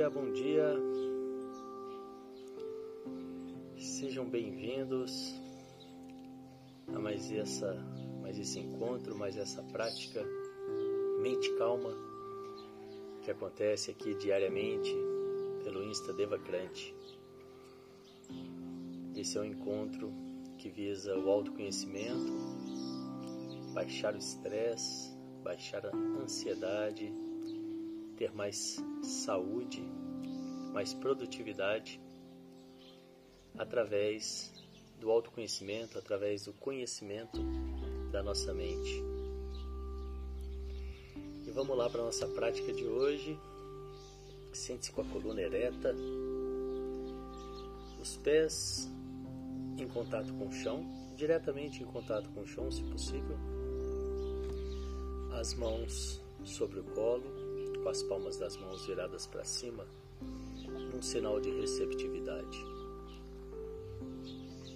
dia, bom dia. Sejam bem-vindos a mais essa, mais esse encontro, mais essa prática mente calma que acontece aqui diariamente pelo Insta Devacrante. Esse é um encontro que visa o autoconhecimento, baixar o estresse, baixar a ansiedade, ter mais saúde, mais produtividade através do autoconhecimento, através do conhecimento da nossa mente. E vamos lá para a nossa prática de hoje. Sente-se com a coluna ereta, os pés em contato com o chão, diretamente em contato com o chão, se possível. As mãos sobre o colo, com as palmas das mãos viradas para cima, num sinal de receptividade.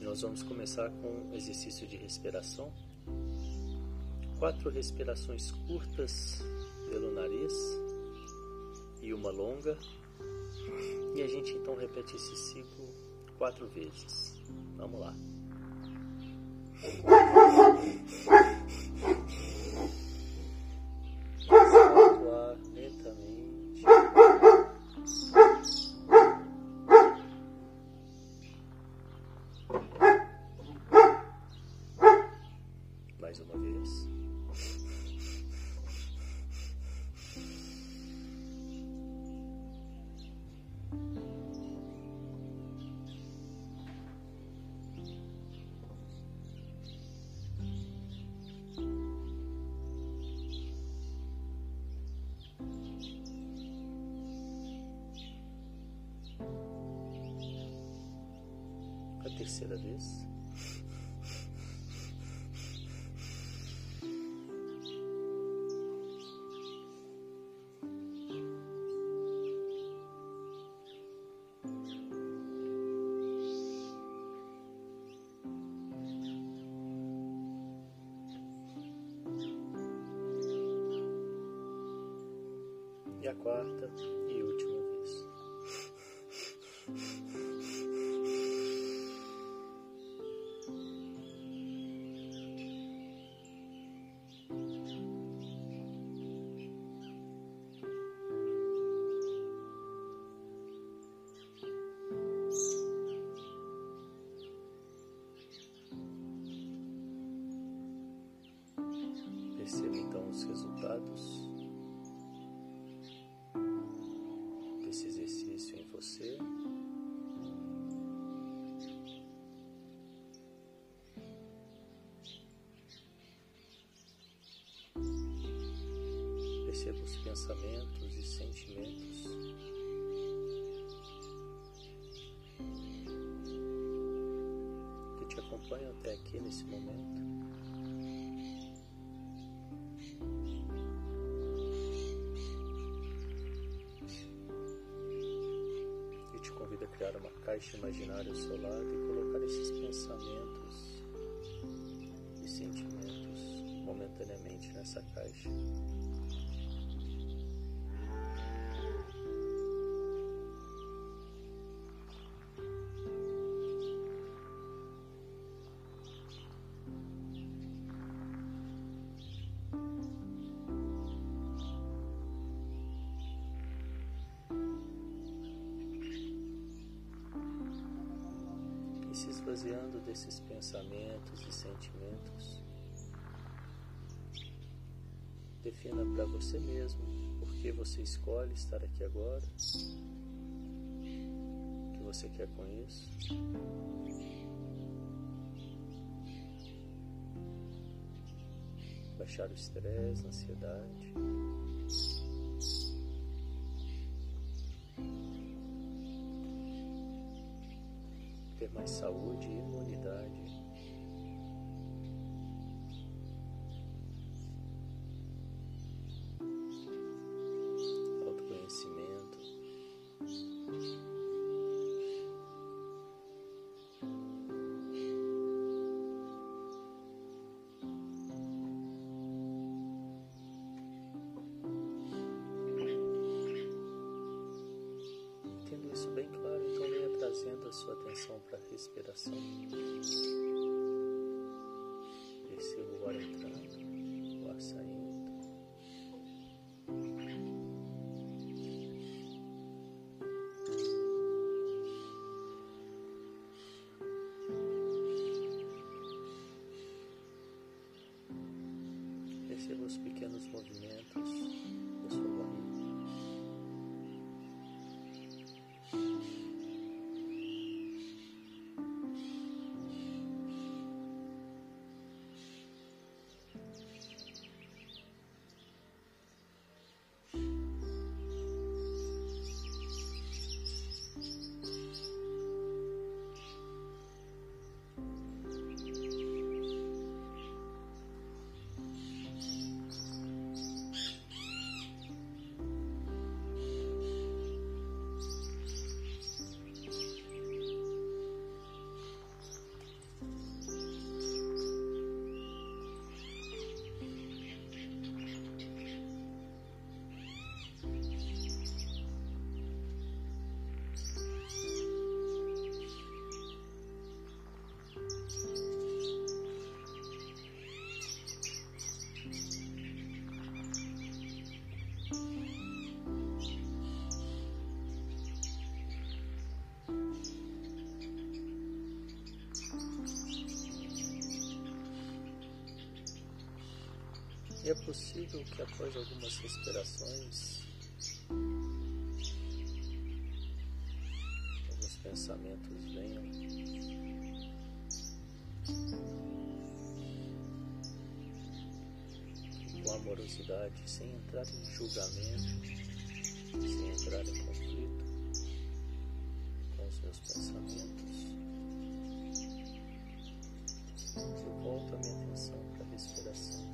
Nós vamos começar com um exercício de respiração. Quatro respirações curtas pelo nariz e uma longa. E a gente então repete esse ciclo quatro vezes. Vamos lá. Terceira vez. E a quarta Os pensamentos e sentimentos. que te acompanham até aqui nesse momento. convido a criar uma caixa imaginária ao seu lado e colocar esses pensamentos e sentimentos momentaneamente nessa caixa. Esvaziando desses pensamentos e sentimentos. Defina para você mesmo por que você escolhe estar aqui agora, o que você quer com isso. Baixar o estresse, a ansiedade. Ter mais saúde e imunidade. Kansas Sports Museum. E é possível que após algumas respirações, alguns pensamentos venham. Com amorosidade, sem entrar em julgamento, sem entrar em conflito com os meus pensamentos, eu volto a minha atenção para a respiração.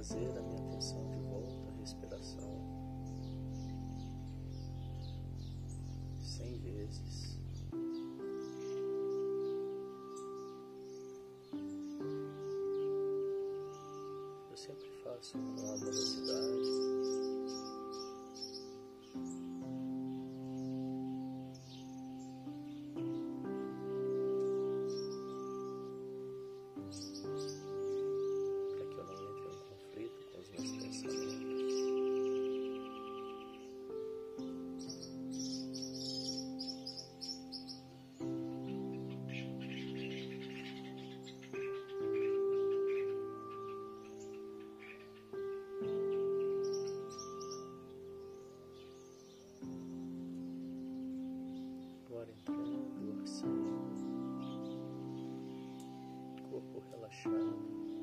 Trazer a minha atenção de volta à respiração cem vezes. Eu sempre faço com amorosidade. Solto agora entrando, assim, corpo relaxado.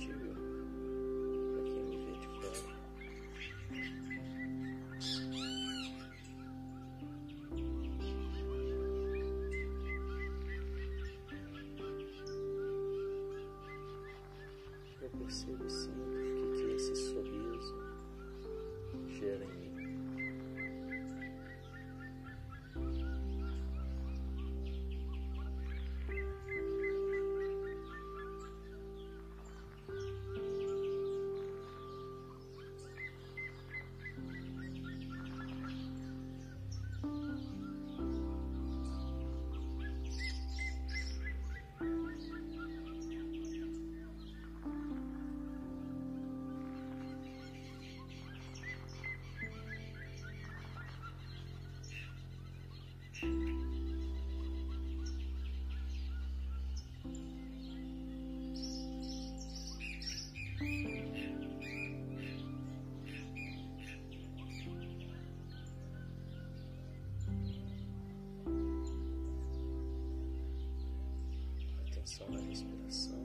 You. só a respiração.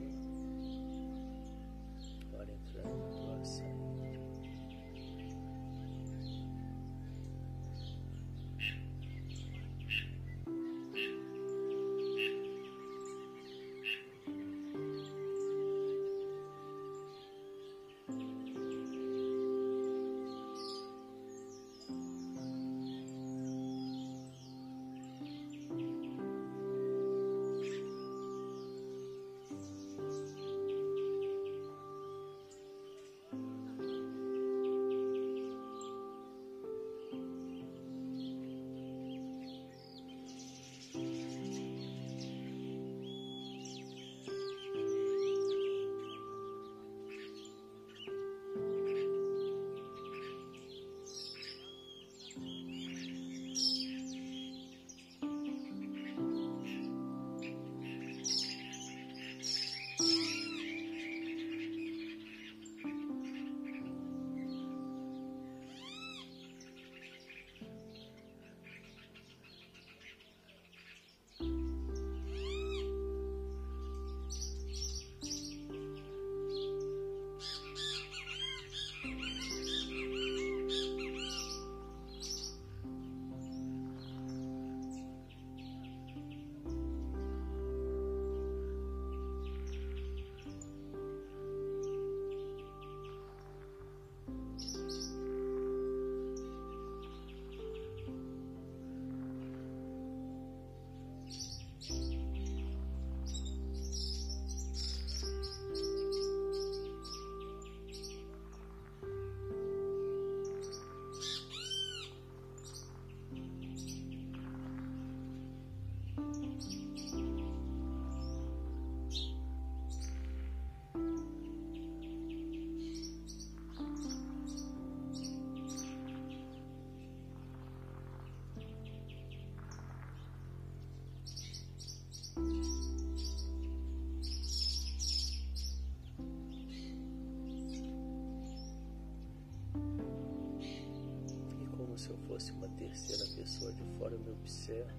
se eu fosse uma terceira pessoa de fora, eu me observo.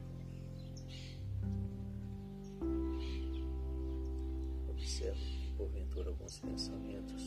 Observo, porventura, alguns pensamentos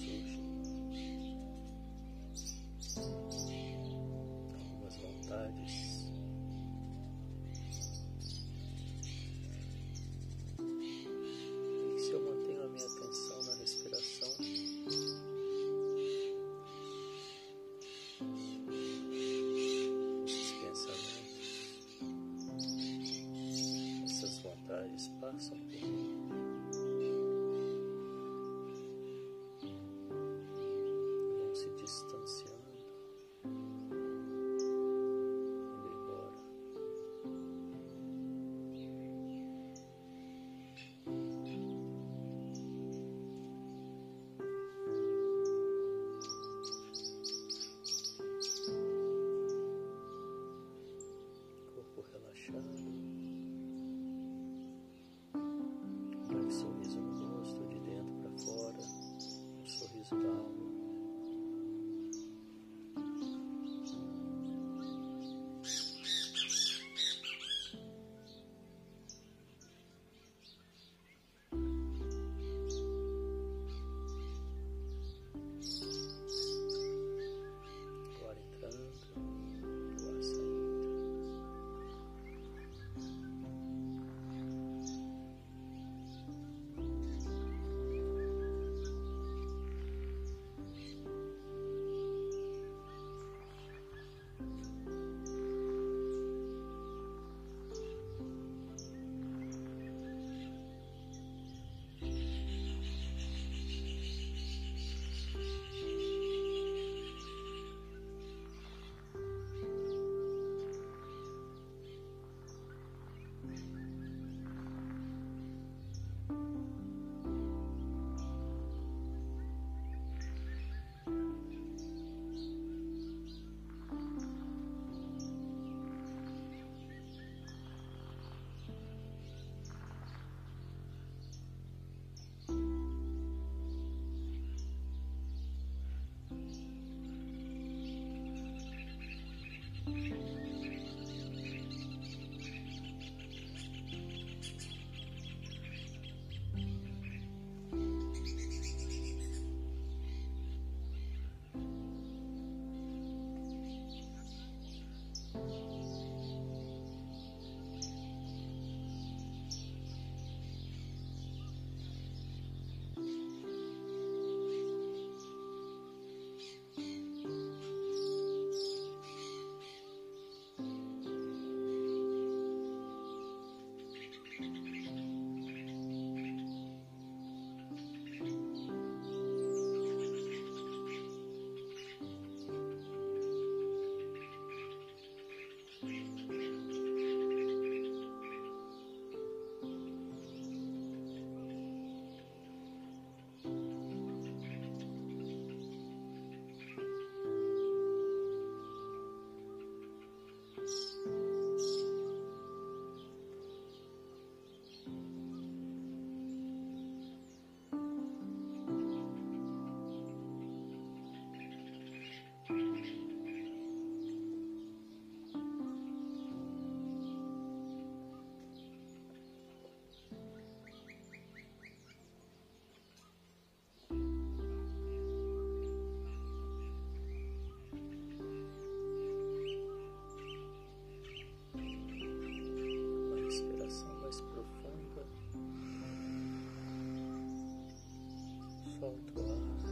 o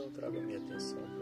Então eu trago a minha atenção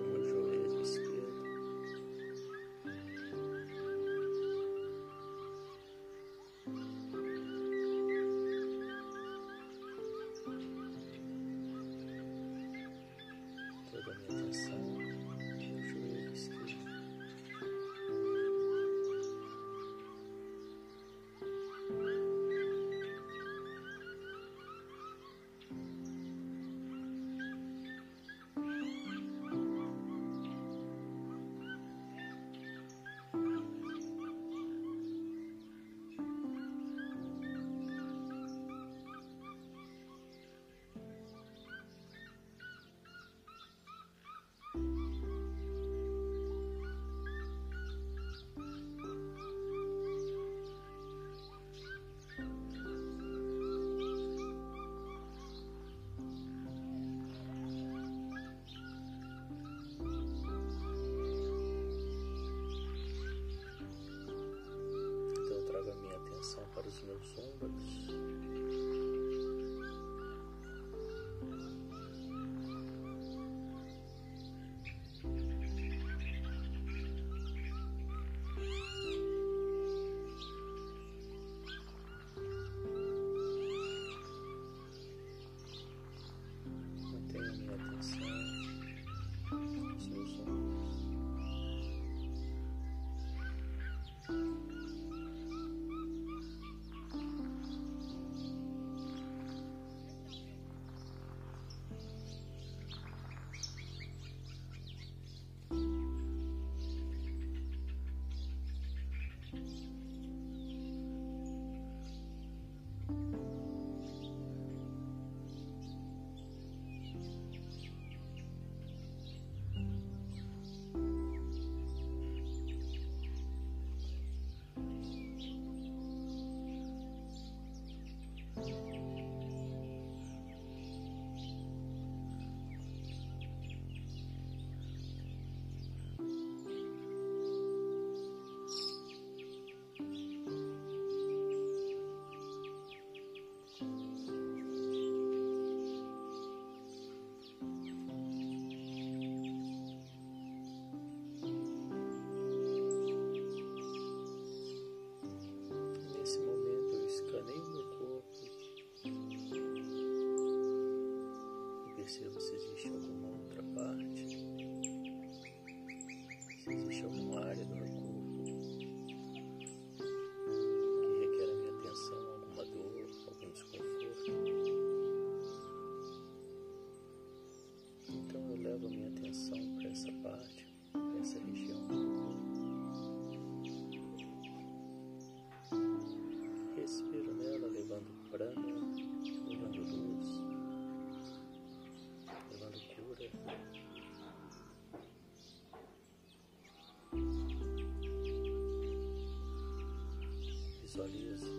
Visualizo o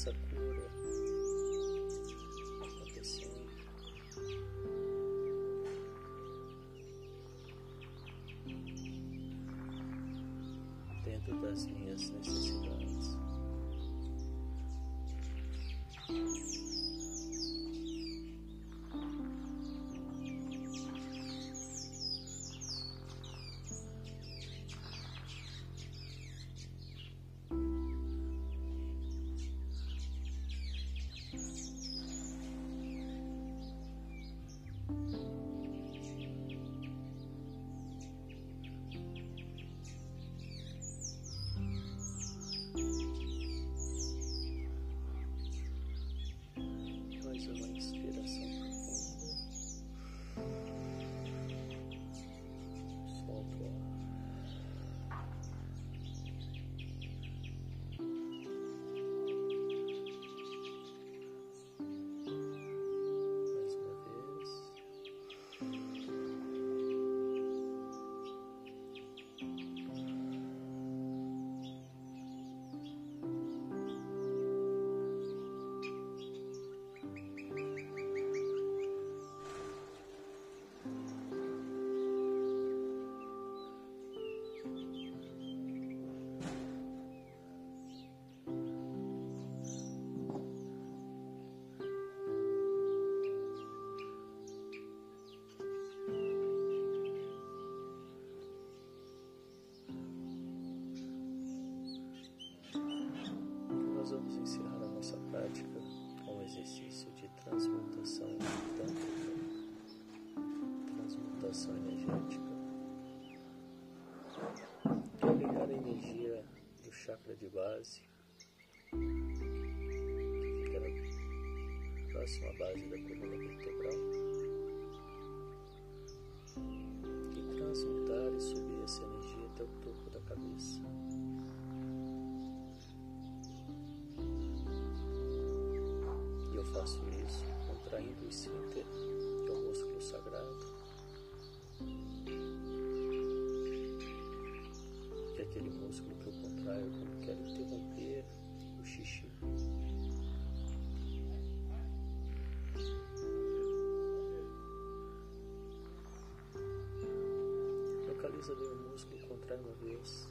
essa cura acontecendo. dentro das minhas necessidades. Vamos encerrar a nossa prática com um exercício de transmutação tântrica, transmutação energética, que é pegar a energia do chakra de base, que fica na próxima base da coluna vertebral, e transmutar e subir essa energia até o topo da cabeça. Faço isso contraindo o esfíncter, que é o músculo sagrado, que é aquele músculo que eu contraio quando quero interromper o xixi. Localiza bem o músculo, contrai uma vez.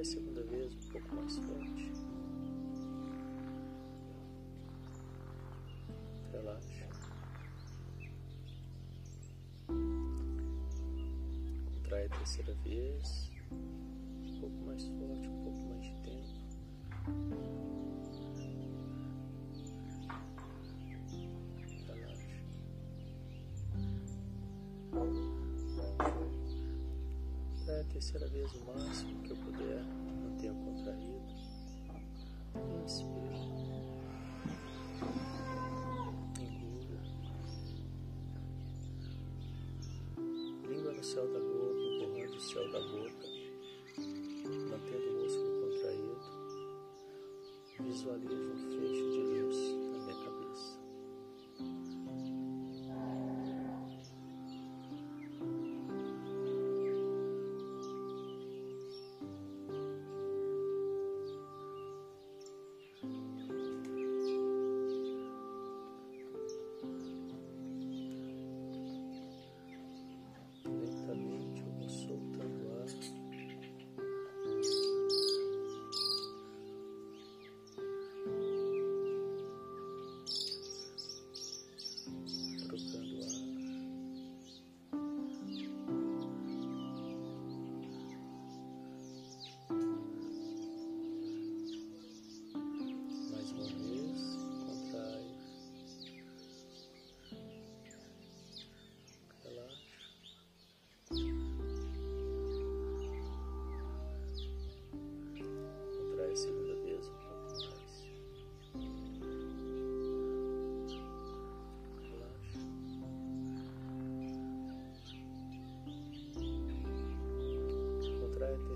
A segunda vez um pouco mais forte. Relaxa. Contrai a terceira vez. Um pouco mais forte, terceira vez o máximo que eu puder, mantenha contraído. Inspira.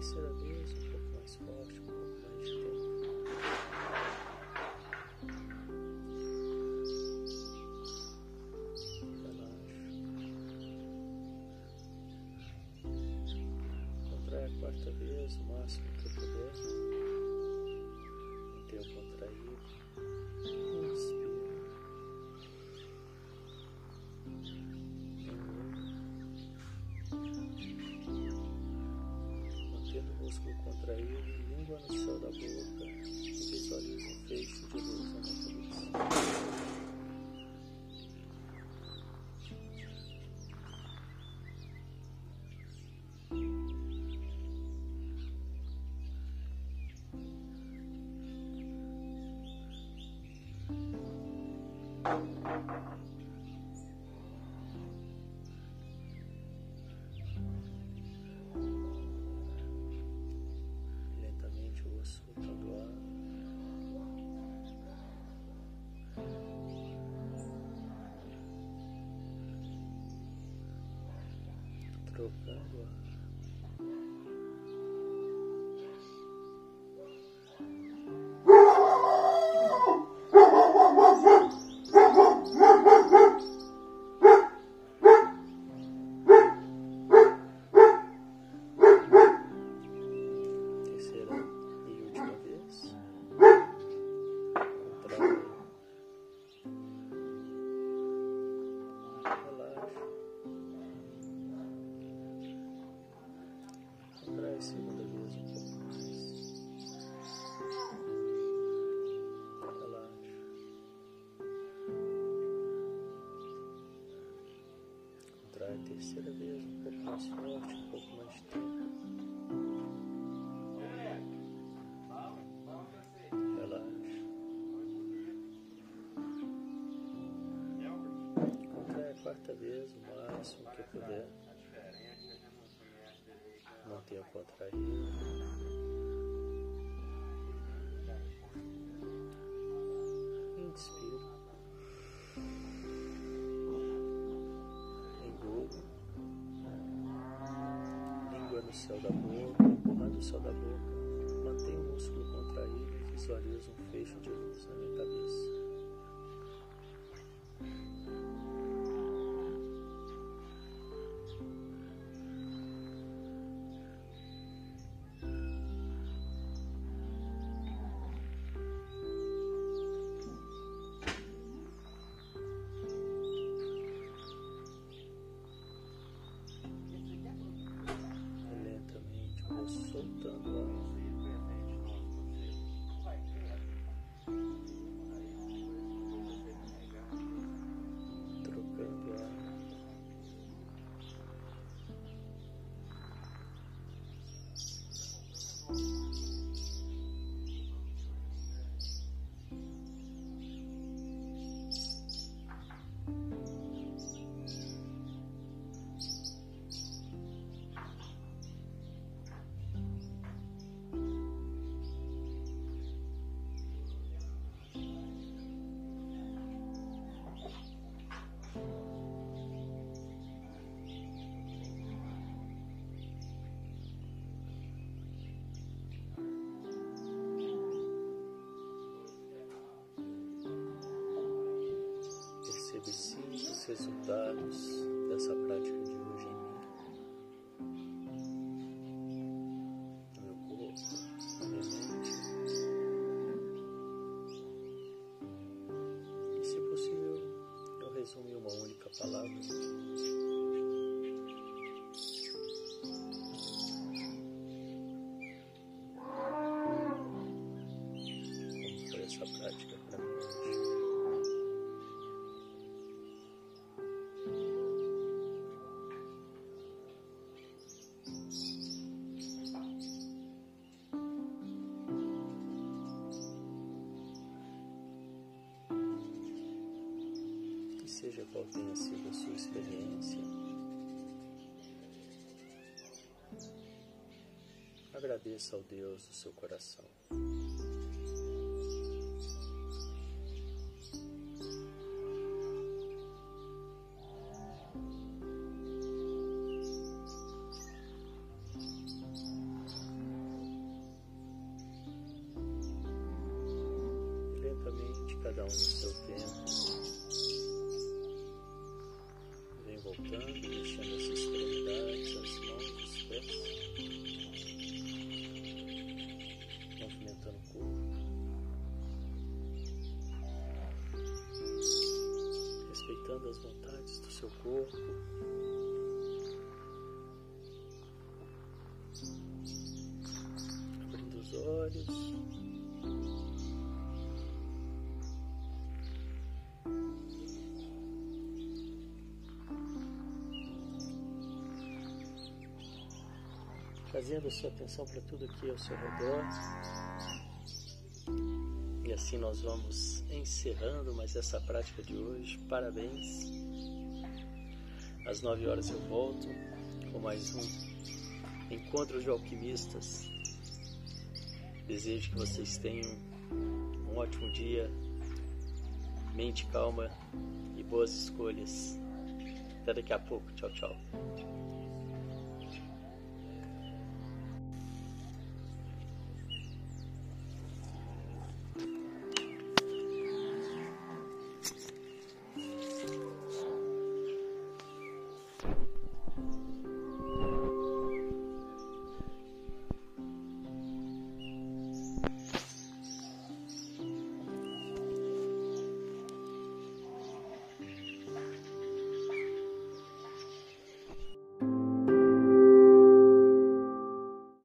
Terceira vez, um pouco mais forte, um pouco mais de tempo. Relaxa. Contrai a quarta vez, o máximo músculo contraído, língua no céu da boca e visualize um feixe Trocando o terceira vez um pouco mais forte, um pouco mais tempo. Relaxa. Contrai a quarta vez, o máximo que puder. Mantenha contraído. Céu da boca, empurrando o céu da boca. Mantenha o músculo contraído e visualiza um fecho de luz na minha cabeça. Resultados dessa prática qual tenha sido a sua experiência, agradeça ao Deus do seu coração. Trazendo a sua atenção para tudo aqui ao seu redor. E assim nós vamos encerrando mais essa prática de hoje. Parabéns. Às nove horas eu volto com mais um encontro de alquimistas. Desejo que vocês tenham um ótimo dia, mente calma e boas escolhas. Até daqui a pouco. Tchau, tchau.